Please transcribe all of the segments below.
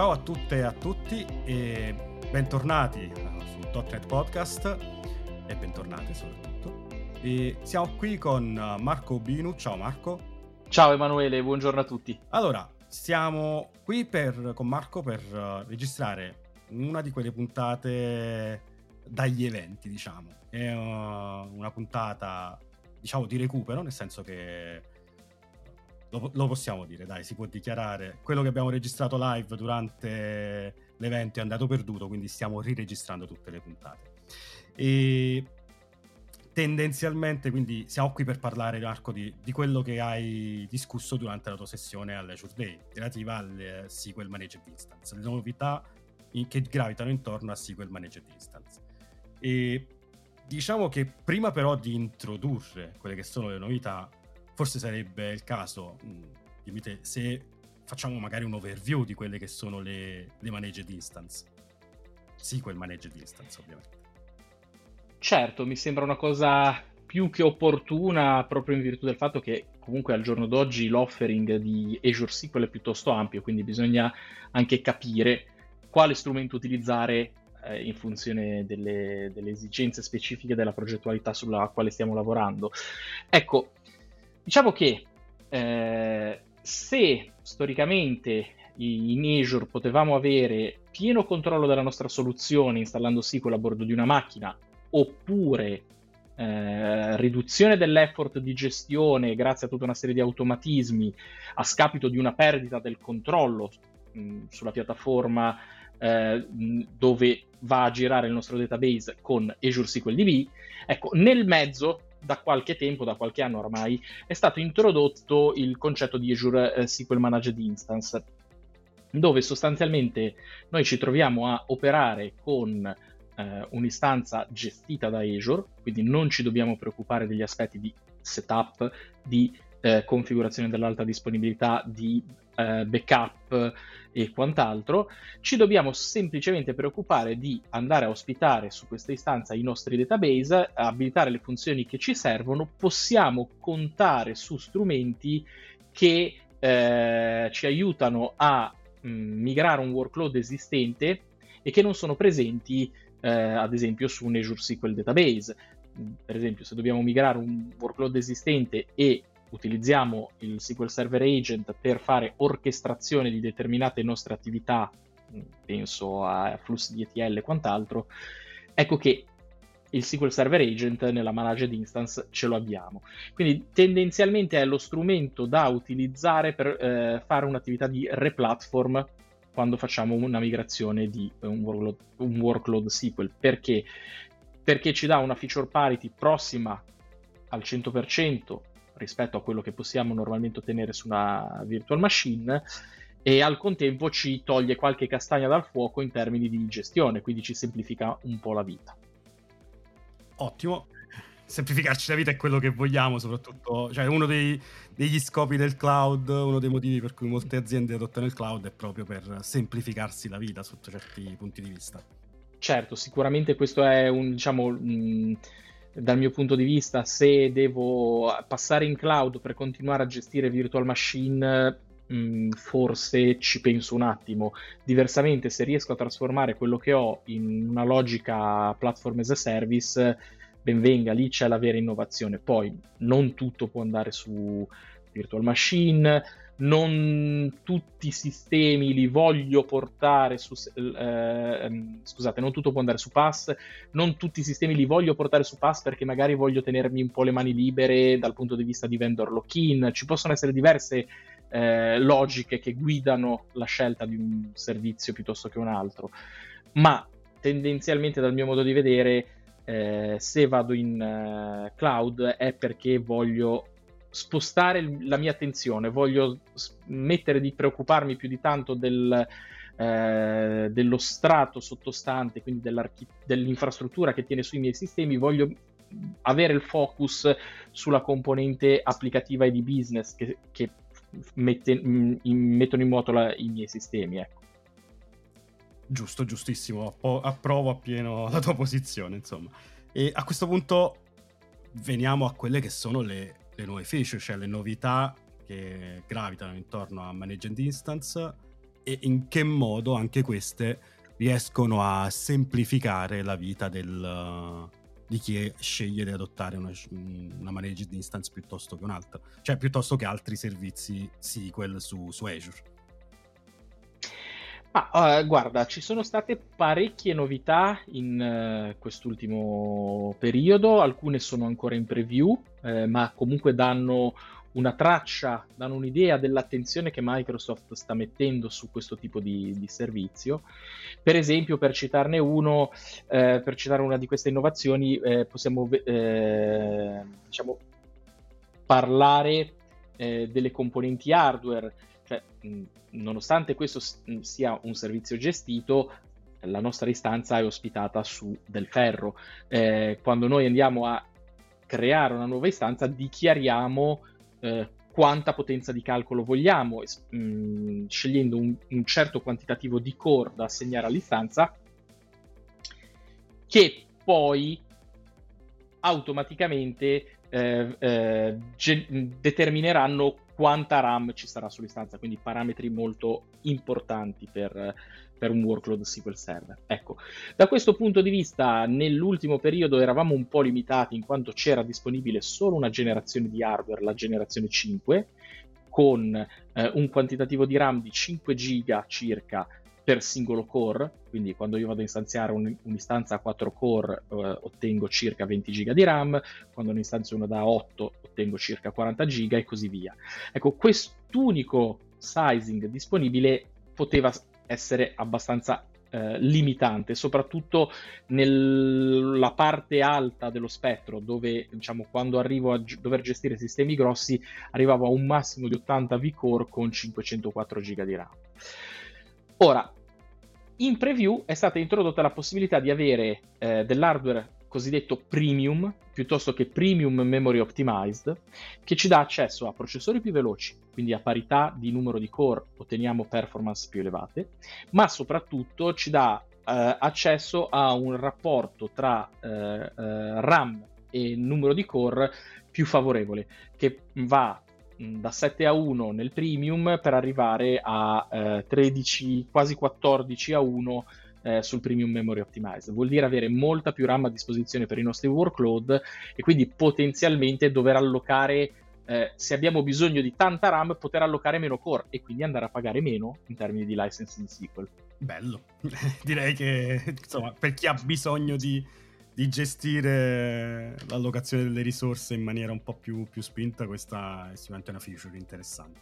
Ciao a tutte e a tutti e bentornati eh, su .NET Podcast e bentornate soprattutto. E siamo qui con eh, Marco Binu. Ciao Marco. Ciao Emanuele, buongiorno a tutti. Allora, siamo qui per, con Marco per uh, registrare una di quelle puntate dagli eventi, diciamo. È una puntata, diciamo, di recupero, nel senso che lo, lo, possiamo dire, dai, si può dichiarare. Quello che abbiamo registrato live durante l'evento è andato perduto, quindi stiamo riregistrando tutte le puntate. E tendenzialmente, quindi siamo qui per parlare, Marco, di, di quello che hai discusso durante la tua sessione all'Azure Day, relativa al SQL Managed Instance, le novità in, che gravitano intorno a SQL Managed Instance. E diciamo che prima però di introdurre quelle che sono le novità, forse sarebbe il caso, mm, dimmi te, se facciamo magari un overview di quelle che sono le, le managed instance. SQL managed instance, ovviamente. Certo, mi sembra una cosa più che opportuna proprio in virtù del fatto che comunque al giorno d'oggi l'offering di Azure SQL è piuttosto ampio, quindi bisogna anche capire quale strumento utilizzare eh, in funzione delle, delle, esigenze specifiche della progettualità sulla quale stiamo lavorando. Ecco, Diciamo che eh, se storicamente in Azure potevamo avere pieno controllo della nostra soluzione installando SQL a bordo di una macchina, oppure eh, riduzione dell'effort di gestione grazie a tutta una serie di automatismi a scapito di una perdita del controllo mh, sulla piattaforma eh, dove va a girare il nostro database con Azure SQL DB, ecco, nel mezzo da qualche tempo, da qualche anno ormai, è stato introdotto il concetto di Azure eh, SQL Managed Instance, dove sostanzialmente noi ci troviamo a operare con eh, un'istanza gestita da Azure, quindi non ci dobbiamo preoccupare degli aspetti di setup, di eh, configurazione dell'alta disponibilità, di eh, backup e quant'altro, ci dobbiamo semplicemente preoccupare di andare a ospitare su questa istanza i nostri database, abilitare le funzioni che ci servono, possiamo contare su strumenti che eh, ci aiutano a mh, mm, migrare un workload esistente e che non sono presenti eh, ad esempio su un Azure SQL Database. Per esempio, se dobbiamo migrare un workload esistente e utilizziamo il SQL Server Agent per fare orchestrazione di determinate nostre attività, penso a flussi di ETL e quant'altro, ecco che il SQL Server Agent nella Managed Instance ce lo abbiamo. Quindi tendenzialmente è lo strumento da utilizzare per eh, fare un'attività di replatform quando facciamo una migrazione di un workload, un workload SQL. Perché? Perché ci dà una feature parity prossima al 100% rispetto a quello che possiamo normalmente ottenere su una virtual machine e al contempo ci toglie qualche castagna dal fuoco in termini di gestione, quindi ci semplifica un po' la vita. Ottimo. Semplificarci la vita è quello che vogliamo, soprattutto, cioè uno dei, degli scopi del cloud, uno dei motivi per cui molte aziende adottano il cloud è proprio per semplificarsi la vita sotto certi punti di vista. Certo, sicuramente questo è un, diciamo, mh, dal mio punto di vista, se devo passare in cloud per continuare a gestire virtual machine, mh, mm, forse ci penso un attimo. Diversamente, se riesco a trasformare quello che ho in una logica platform as a service, ben venga, lì c'è la vera innovazione. Poi non tutto può andare su virtual machine, non tutti i sistemi li voglio portare su eh, scusate, non tutto può andare su pass, non tutti i sistemi li voglio portare su pass perché magari voglio tenermi un po' le mani libere dal punto di vista di vendor lock-in, ci possono essere diverse eh, logiche che guidano la scelta di un servizio piuttosto che un altro, ma tendenzialmente dal mio modo di vedere eh, se vado in uh, cloud è perché voglio spostare la mia attenzione, voglio smettere di preoccuparmi più di tanto del, eh, dello strato sottostante, quindi dell'infrastruttura che tiene sui miei sistemi, voglio avere il focus sulla componente applicativa e di business che, che mette, in, mettono in moto la, i miei sistemi. Ecco. Giusto, giustissimo, approvo appieno la tua posizione, insomma. E a questo punto veniamo a quelle che sono le le nuove feature, cioè le novità che gravitano intorno a Managed Instance e in che modo anche queste riescono a semplificare la vita del, di chi sceglie di adottare una, una managed instance piuttosto che un'altra, cioè piuttosto che altri servizi SQL su, su Azure. Ah, uh, guarda, ci sono state parecchie novità in uh, quest'ultimo periodo, alcune sono ancora in preview, eh, ma comunque danno una traccia, danno un'idea dell'attenzione che Microsoft sta mettendo su questo tipo di, di servizio. Per esempio, per citarne uno, eh, per citare una di queste innovazioni, eh, possiamo eh, diciamo, parlare eh, delle componenti hardware. Cioè, mh, nonostante questo mh, sia un servizio gestito, la nostra istanza è ospitata su del ferro. Eh, quando noi andiamo a creare una nuova istanza, dichiariamo eh, quanta potenza di calcolo vogliamo, mh, mm, scegliendo un, un, certo quantitativo di core da assegnare all'istanza, che poi automaticamente eh, eh, ge- determineranno quanta RAM ci sarà sull'istanza, quindi parametri molto importanti per, per un workload SQL Server. Ecco, da questo punto di vista, nell'ultimo periodo eravamo un po' limitati in quanto c'era disponibile solo una generazione di hardware, la generazione 5, con eh, un quantitativo di RAM di 5 GB circa per singolo core, quindi quando io vado a istanziare un, un'istanza a 4 core eh, ottengo circa 20 GB di RAM, quando ne istanzio una da 8 ottengo circa 40 GB e così via. Ecco, quest'unico sizing disponibile poteva essere abbastanza eh, limitante, soprattutto nella parte alta dello spettro, dove diciamo quando arrivo a g- dover gestire sistemi grossi arrivavo a un massimo di 80 V-Core con 504 GB di RAM. Ora, in preview è stata introdotta la possibilità di avere eh, dell'hardware cosiddetto premium piuttosto che premium memory optimized che ci dà accesso a processori più veloci, quindi a parità di numero di core otteniamo performance più elevate, ma soprattutto ci dà eh, accesso a un rapporto tra eh, eh RAM e numero di core più favorevole che va da 7 a 1 nel premium per arrivare a eh, 13, quasi 14 a 1 eh, sul Premium Memory Optimized. Vuol dire avere molta più RAM a disposizione per i nostri workload e quindi potenzialmente dover allocare, eh, se abbiamo bisogno di tanta RAM, poter allocare meno core e quindi andare a pagare meno in termini di licensing SQL. Bello, direi che insomma, per chi ha bisogno di, di, gestire l'allocazione delle risorse in maniera un po' più, più spinta, questa è sicuramente una feature interessante.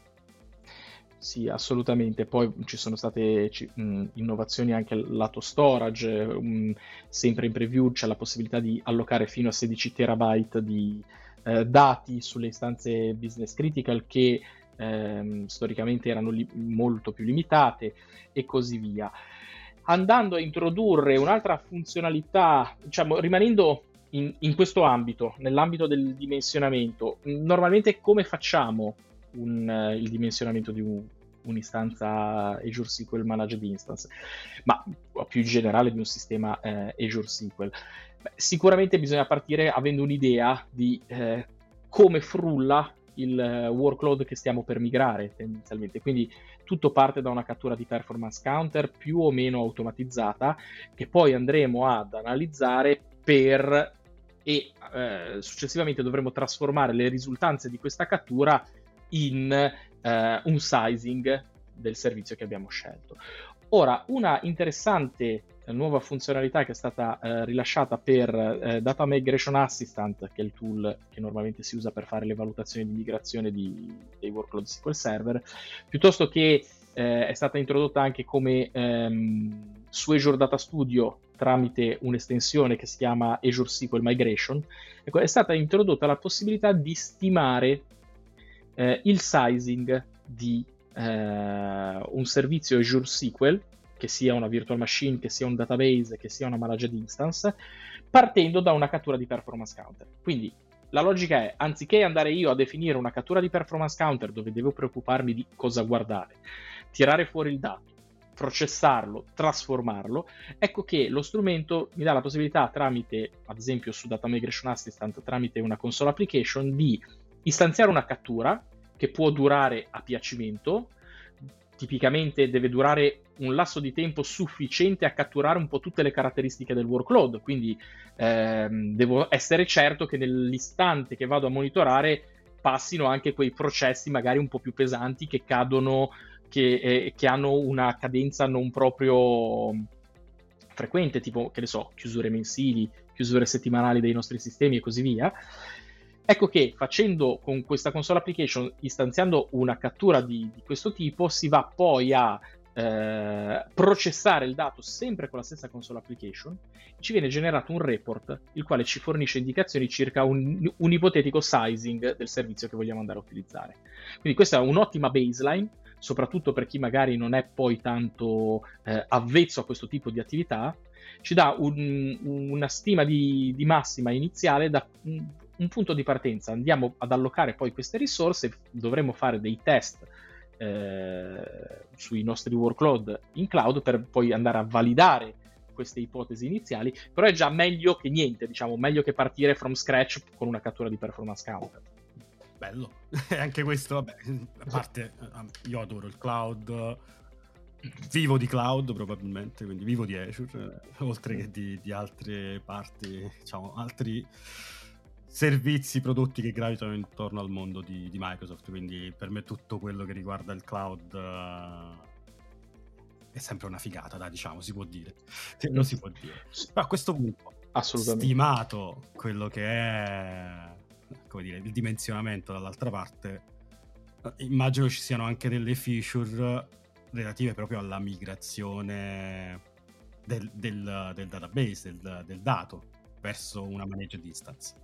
Sì, assolutamente. Poi ci sono state c- mh, innovazioni anche al lato storage, mh, sempre in preview c'è la possibilità di allocare fino a 16 terabyte di eh, dati sulle istanze business critical che ehm, storicamente erano li- molto più limitate e così via. Andando a introdurre un'altra funzionalità, diciamo, rimanendo in, in questo ambito, nell'ambito del dimensionamento, normalmente come facciamo un, uh, il dimensionamento di un, un'istanza Azure SQL Managed Instance, ma più in generale di un sistema eh, Azure SQL. Beh, sicuramente bisogna partire avendo un'idea di eh, come frulla il uh, workload che stiamo per migrare tendenzialmente. Quindi tutto parte da una cattura di performance counter più o meno automatizzata che poi andremo ad analizzare per e eh, successivamente dovremo trasformare le risultanze di questa cattura in eh, un sizing del servizio che abbiamo scelto. Ora, una interessante eh, nuova funzionalità che è stata eh, rilasciata per eh, Data Migration Assistant, che è il tool che normalmente si usa per fare le valutazioni di migrazione di, dei workload SQL Server, piuttosto che eh, è stata introdotta anche come ehm, su Azure Data Studio tramite un'estensione che si chiama Azure SQL Migration, ecco, è stata introdotta la possibilità di stimare eh, il sizing di eh, un servizio Azure SQL, che sia una virtual machine, che sia un database, che sia una managed instance, partendo da una cattura di performance counter. Quindi la logica è, anziché andare io a definire una cattura di performance counter dove devo preoccuparmi di cosa guardare, tirare fuori il dato, processarlo, trasformarlo, ecco che lo strumento mi dà la possibilità tramite, ad esempio su Data Migration Assistant, tramite una console application, di istanziare una cattura che può durare a piacimento, tipicamente deve durare un lasso di tempo sufficiente a catturare un po' tutte le caratteristiche del workload, quindi ehm, devo essere certo che nell'istante che vado a monitorare passino anche quei processi magari un po' più pesanti che cadono, che, eh, che hanno una cadenza non proprio frequente, tipo, che ne so, chiusure mensili, chiusure settimanali dei nostri sistemi e così via. Ecco che facendo con questa console application, istanziando una cattura di, di questo tipo, si va poi a eh, processare il dato sempre con la stessa console application, ci viene generato un report il quale ci fornisce indicazioni circa un, un ipotetico sizing del servizio che vogliamo andare a utilizzare. Quindi questa è un'ottima baseline, soprattutto per chi magari non è poi tanto eh, avvezzo a questo tipo di attività, ci dà un, una stima di, di massima iniziale da un punto di partenza, andiamo ad allocare poi queste risorse, dovremo fare dei test eh, sui nostri workload in cloud per poi andare a validare queste ipotesi iniziali, però è già meglio che niente, diciamo, meglio che partire from scratch con una cattura di performance counter. Bello, anche questo, vabbè, a parte eh, io adoro il cloud, vivo di cloud probabilmente, quindi vivo di Azure, eh, oltre che di, di altre parti, diciamo, altri servizi, prodotti che gravitano intorno al mondo di, di, Microsoft. Quindi per me tutto quello che riguarda il cloud uh, è sempre una figata, dai, diciamo, si può dire. Lo si può dire. Però a questo punto, stimato quello che è come dire, il dimensionamento dall'altra parte, eh, immagino ci siano anche delle feature relative proprio alla migrazione del, del, del database, del, del dato verso una managed instance.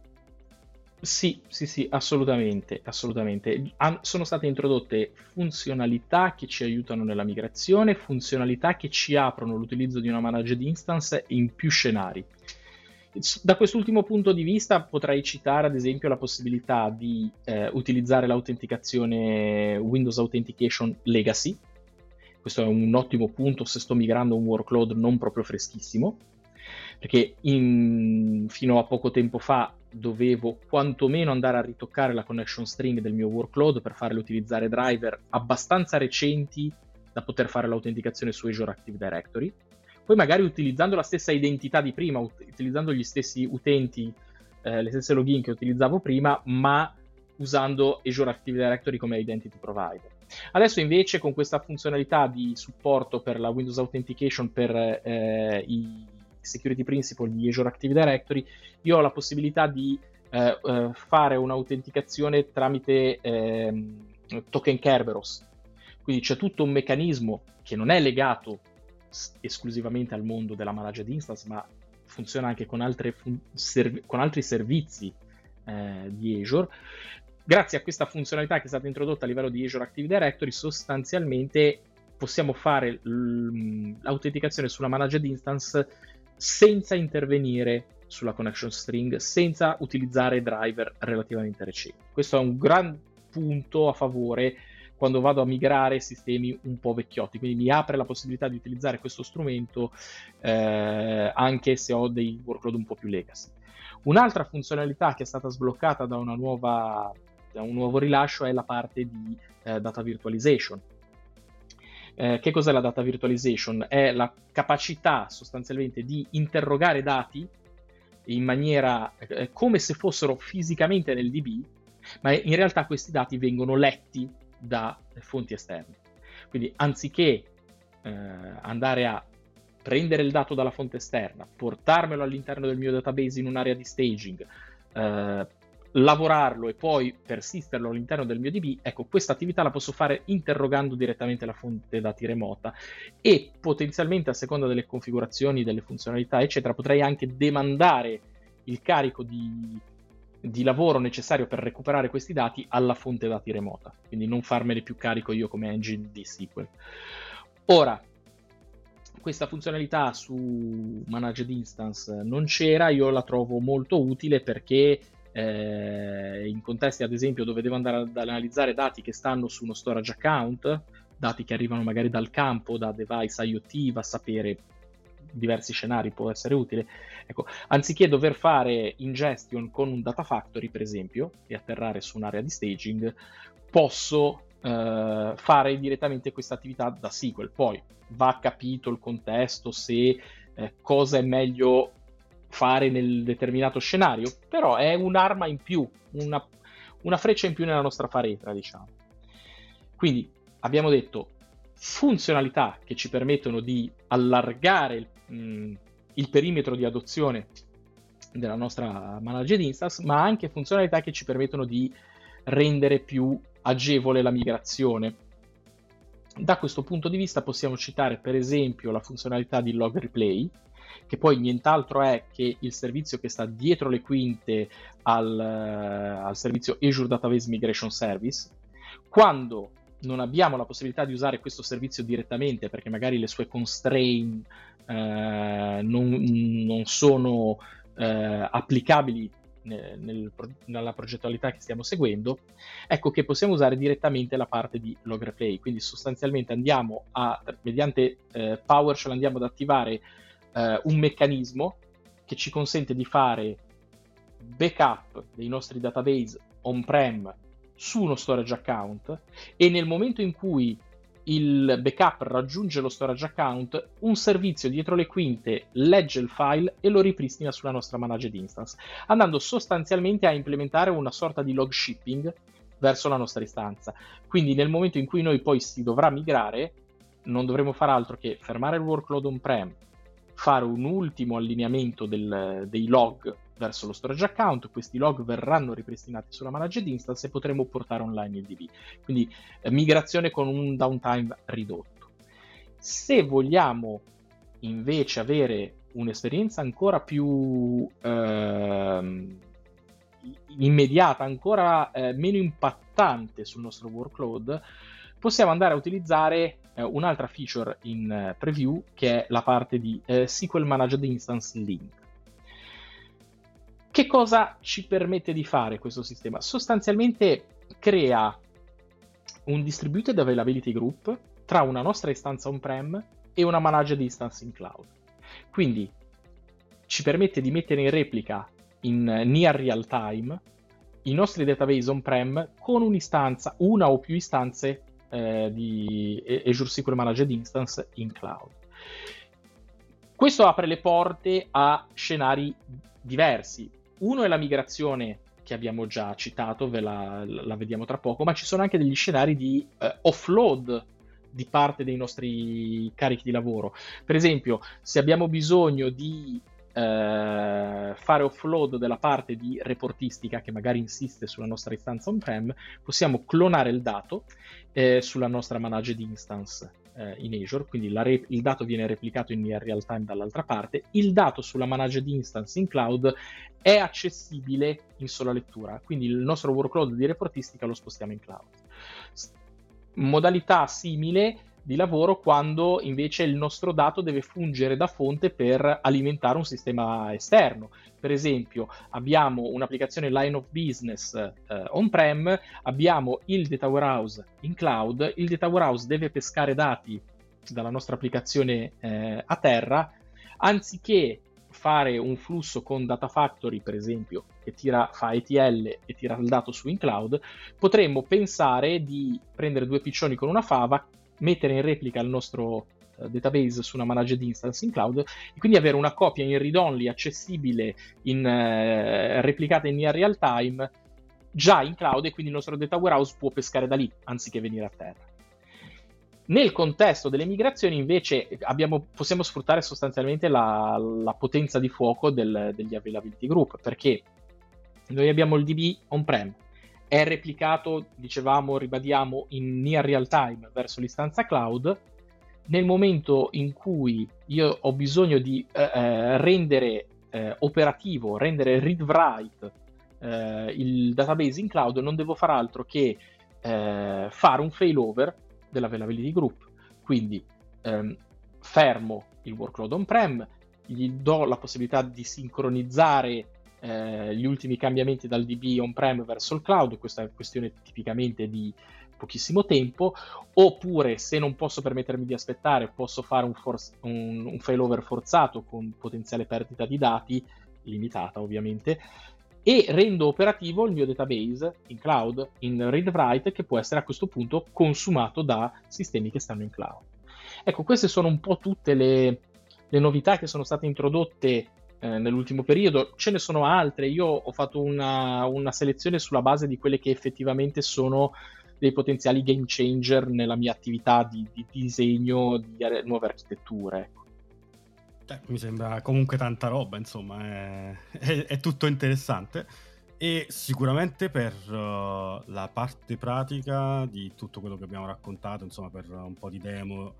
Sì, sì, sì, assolutamente, assolutamente. Han- sono state introdotte funzionalità che ci aiutano nella migrazione, funzionalità che ci aprono l'utilizzo di una managed instance in più scenari. Da quest'ultimo punto di vista potrei citare ad esempio la possibilità di eh, utilizzare l'autenticazione Windows Authentication Legacy. Questo è un ottimo punto se sto migrando un workload non proprio freschissimo, perché in, fino a poco tempo fa dovevo quantomeno andare a ritoccare la connection string del mio workload per farle utilizzare driver abbastanza recenti da poter fare l'autenticazione su Azure Active Directory. Poi magari utilizzando la stessa identità di prima, ut- utilizzando gli stessi utenti, eh, le stesse login che utilizzavo prima, ma usando Azure Active Directory come identity provider. Adesso invece con questa funzionalità di supporto per la Windows Authentication per eh, i security principle di Azure Active Directory, io ho la possibilità di eh, eh, fare un'autenticazione tramite eh, token Kerberos. Quindi c'è tutto un meccanismo che non è legato esclusivamente al mondo della managed instance, ma funziona anche con, fun- serv- con altri servizi eh, di Azure. Grazie a questa funzionalità che è stata introdotta a livello di Azure Active Directory, sostanzialmente possiamo fare l'autenticazione sulla managed instance senza intervenire sulla connection string, senza utilizzare driver relativamente recenti. Questo è un gran punto a favore quando vado a migrare sistemi un po' vecchiotti, quindi mi apre la possibilità di utilizzare questo strumento eh, anche se ho dei workload un po' più legacy. Un'altra funzionalità che è stata sbloccata da, nuova, da un nuovo rilascio è la parte di eh, data virtualization. Eh, che cos'è la data virtualization? È la capacità sostanzialmente di interrogare dati in maniera eh, come se fossero fisicamente nel DB, ma in realtà questi dati vengono letti da fonti esterne. Quindi anziché eh, andare a prendere il dato dalla fonte esterna, portarmelo all'interno del mio database in un'area di staging, eh, lavorarlo e poi persisterlo all'interno del mio DB, ecco, questa attività la posso fare interrogando direttamente la fonte dati remota e potenzialmente a seconda delle configurazioni, delle funzionalità, eccetera, potrei anche demandare il carico di, di lavoro necessario per recuperare questi dati alla fonte dati remota, quindi non farmene più carico io come engine di SQL. Ora, questa funzionalità su Managed Instance non c'era, io la trovo molto utile perché eh, in contesti ad esempio dove devo andare ad analizzare dati che stanno su uno storage account, dati che arrivano magari dal campo, da device IoT, va a sapere diversi scenari può essere utile. Ecco, anziché dover fare ingestion con un data factory, per esempio, e atterrare su un'area di staging, posso eh, fare direttamente questa attività da SQL. Poi va capito il contesto, se eh, cosa è meglio fare nel determinato scenario, però è un'arma in più, una, una freccia in più nella nostra faretra, diciamo. Quindi abbiamo detto funzionalità che ci permettono di allargare mh, mm, il perimetro di adozione della nostra managed instance, ma anche funzionalità che ci permettono di rendere più agevole la migrazione. Da questo punto di vista possiamo citare per esempio la funzionalità di log replay, che poi nient'altro è che il servizio che sta dietro le quinte al, uh, al servizio Azure Database Migration Service. Quando non abbiamo la possibilità di usare questo servizio direttamente perché magari le sue constraint eh, non, non, sono eh, applicabili nel, nella progettualità che stiamo seguendo, ecco che possiamo usare direttamente la parte di log replay. Quindi sostanzialmente andiamo a, mediante eh, PowerShell andiamo ad attivare eh, un meccanismo che ci consente di fare backup dei nostri database on-prem su uno storage account e nel momento in cui il backup raggiunge lo storage account, un servizio dietro le quinte legge il file e lo ripristina sulla nostra managed instance, andando sostanzialmente a implementare una sorta di log shipping verso la nostra istanza. Quindi nel momento in cui noi poi si dovrà migrare, non dovremo fare altro che fermare il workload on-prem, fare un ultimo allineamento del, dei log verso lo storage account, questi log verranno ripristinati sulla managed instance e potremo portare online il DB. Quindi eh, migrazione con un downtime ridotto. Se vogliamo invece avere un'esperienza ancora più eh, immediata, ancora eh, meno impattante sul nostro workload, possiamo andare a utilizzare eh, un'altra feature in eh, preview che è la parte di eh, SQL Managed Instance Link. Che cosa ci permette di fare questo sistema? Sostanzialmente crea un distributed availability group tra una nostra istanza on-prem e una managed instance in cloud. Quindi ci permette di mettere in replica in near real time i nostri database on-prem con un'istanza, una o più istanze eh, di Azure SQL Managed Instance in cloud. Questo apre le porte a scenari diversi. Uno è la migrazione che abbiamo già citato, ve la, la vediamo tra poco, ma ci sono anche degli scenari di eh, offload di parte dei nostri carichi di lavoro. Per esempio, se abbiamo bisogno di eh, fare offload della parte di reportistica che magari insiste sulla nostra istanza on-prem, possiamo clonare il dato eh, sulla nostra managed instance eh, in Azure, quindi re- il dato viene replicato in real time dall'altra parte, il dato sulla managed instance in cloud è accessibile in sola lettura, quindi il nostro workload di reportistica lo spostiamo in cloud. S- modalità simile di lavoro quando invece il nostro dato deve fungere da fonte per alimentare un sistema esterno. Per esempio, abbiamo un'applicazione line of business eh, on-prem, abbiamo il data warehouse in cloud, il data warehouse deve pescare dati dalla nostra applicazione eh, a terra, anziché fare un flusso con Data Factory, per esempio, che tira, fa ETL e tira il dato su in cloud, potremmo pensare di prendere due piccioni con una fava, mettere in replica il nostro uh, database su una managed instance in cloud e quindi avere una copia in read-only accessibile, in, uh, replicata in real time già in cloud e quindi il nostro data warehouse può pescare da lì anziché venire a terra. Nel contesto delle migrazioni invece abbiamo, possiamo sfruttare sostanzialmente la, la potenza di fuoco del, degli availability group perché noi abbiamo il DB on-prem, è replicato, dicevamo, ribadiamo, in near real time verso l'istanza cloud. Nel momento in cui io ho bisogno di eh, eh rendere eh, operativo, rendere read-write eh, il database in cloud, non devo fare altro che eh, fare un failover dell'availability group. Quindi ehm, fermo il workload on-prem, gli do la possibilità di sincronizzare eh, gli ultimi cambiamenti dal DB on-prem verso il cloud, questa è questione tipicamente di pochissimo tempo, oppure se non posso permettermi di aspettare, posso fare un, for- un, un failover forzato con potenziale perdita di dati, limitata ovviamente, e rendo operativo il mio database in cloud, in read-write, che può essere a questo punto consumato da sistemi che stanno in cloud. Ecco, queste sono un po' tutte le, le novità che sono state introdotte eh, nell'ultimo periodo. Ce ne sono altre, io ho fatto una, una selezione sulla base di quelle che effettivamente sono dei potenziali game changer nella mia attività di, di disegno di nuove architetture. Eh, mi sembra comunque tanta roba, insomma, è, è, è tutto interessante. E sicuramente per uh, la parte pratica di tutto quello che abbiamo raccontato, insomma, per un po' di demo,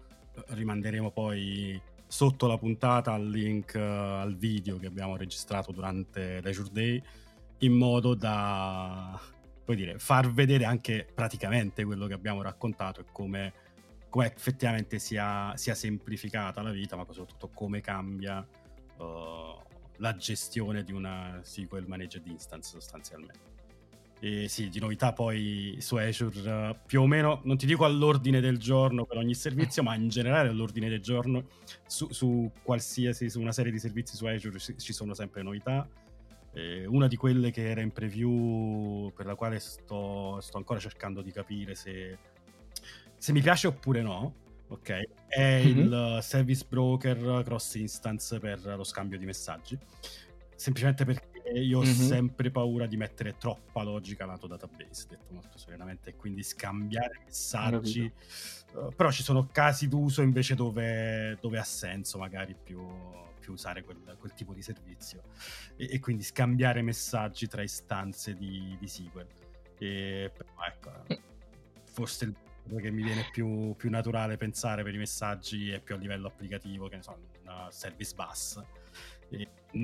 rimanderemo poi sotto la puntata al link uh, al video che abbiamo registrato durante Leisure Day, in modo da dire, far vedere anche praticamente quello che abbiamo raccontato e come, come effettivamente sia, sia, semplificata la vita, ma soprattutto come cambia uh, la gestione di una SQL Managed Instance sostanzialmente. E sì, di novità poi su Azure uh, più o meno, non ti dico all'ordine del giorno per ogni servizio, ma in generale all'ordine del giorno su, su qualsiasi, su una serie di servizi su Azure ci sono sempre novità eh, una di quelle che era in preview, per la quale sto, sto ancora cercando di capire se, se, mi piace oppure no, ok? È mm-hmm. il service broker cross instance per lo scambio di messaggi. Semplicemente perché io ho mm-hmm. sempre paura di mettere troppa logica lato database, detto molto serenamente, e quindi scambiare messaggi. Uh, però ci sono casi d'uso invece dove, dove ha senso, magari più più usare quel, quel tipo di servizio e, e, quindi scambiare messaggi tra istanze di, di SQL. E, però, ecco, forse il che mi viene più, più, naturale pensare per i messaggi è più a livello applicativo, che ne so, una service bus, e,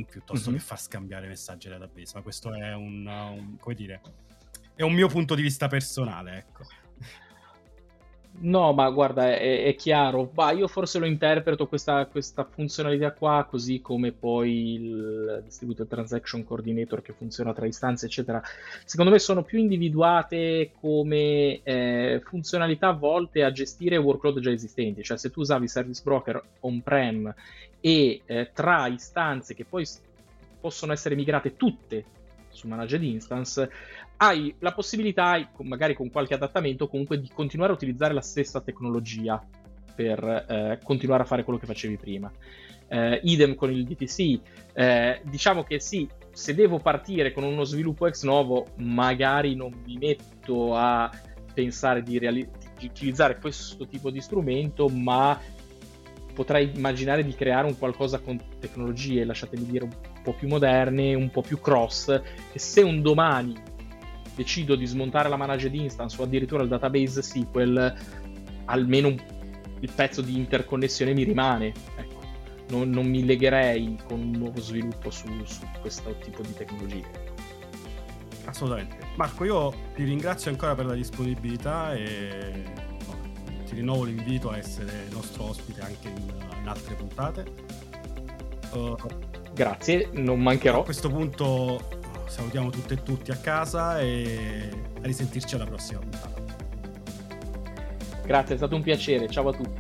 piuttosto mm-hmm. che far scambiare messaggi database. Ma questo è un, un, come dire, è un mio punto di vista personale, ecco. No, ma guarda, è, è chiaro. Bah, io forse lo interpreto questa, questa, funzionalità qua, così come poi il Distributed Transaction Coordinator che funziona tra istanze, eccetera. Secondo me sono più individuate come eh, funzionalità volte a gestire workload già esistenti. Cioè, se tu usavi Service Broker on-prem e eh, tra istanze che poi possono essere migrate tutte su Managed Instance, hai la possibilità, magari con qualche adattamento, comunque di continuare a utilizzare la stessa tecnologia per eh, continuare a fare quello che facevi prima. Eh, idem con il DTC. Eh, diciamo che sì, se devo partire con uno sviluppo ex novo, magari non mi metto a pensare di, reali- di utilizzare questo tipo di strumento, ma potrei immaginare di creare un qualcosa con tecnologie, lasciatemi dire, un po' più moderne, un po' più cross, che se un domani decido di smontare la managed instance o addirittura il database SQL, almeno il pezzo di interconnessione mi rimane. Ecco. Non, non, mi legherei con un nuovo sviluppo su, su questo tipo di tecnologie. Assolutamente. Marco, io ti ringrazio ancora per la disponibilità e ti rinnovo l'invito a essere nostro ospite anche in, in altre puntate. Uh, Grazie, non mancherò. A questo punto salutiamo tutte e tutti a casa e a risentirci alla prossima puntata. Grazie, è stato un piacere. Ciao a tutti.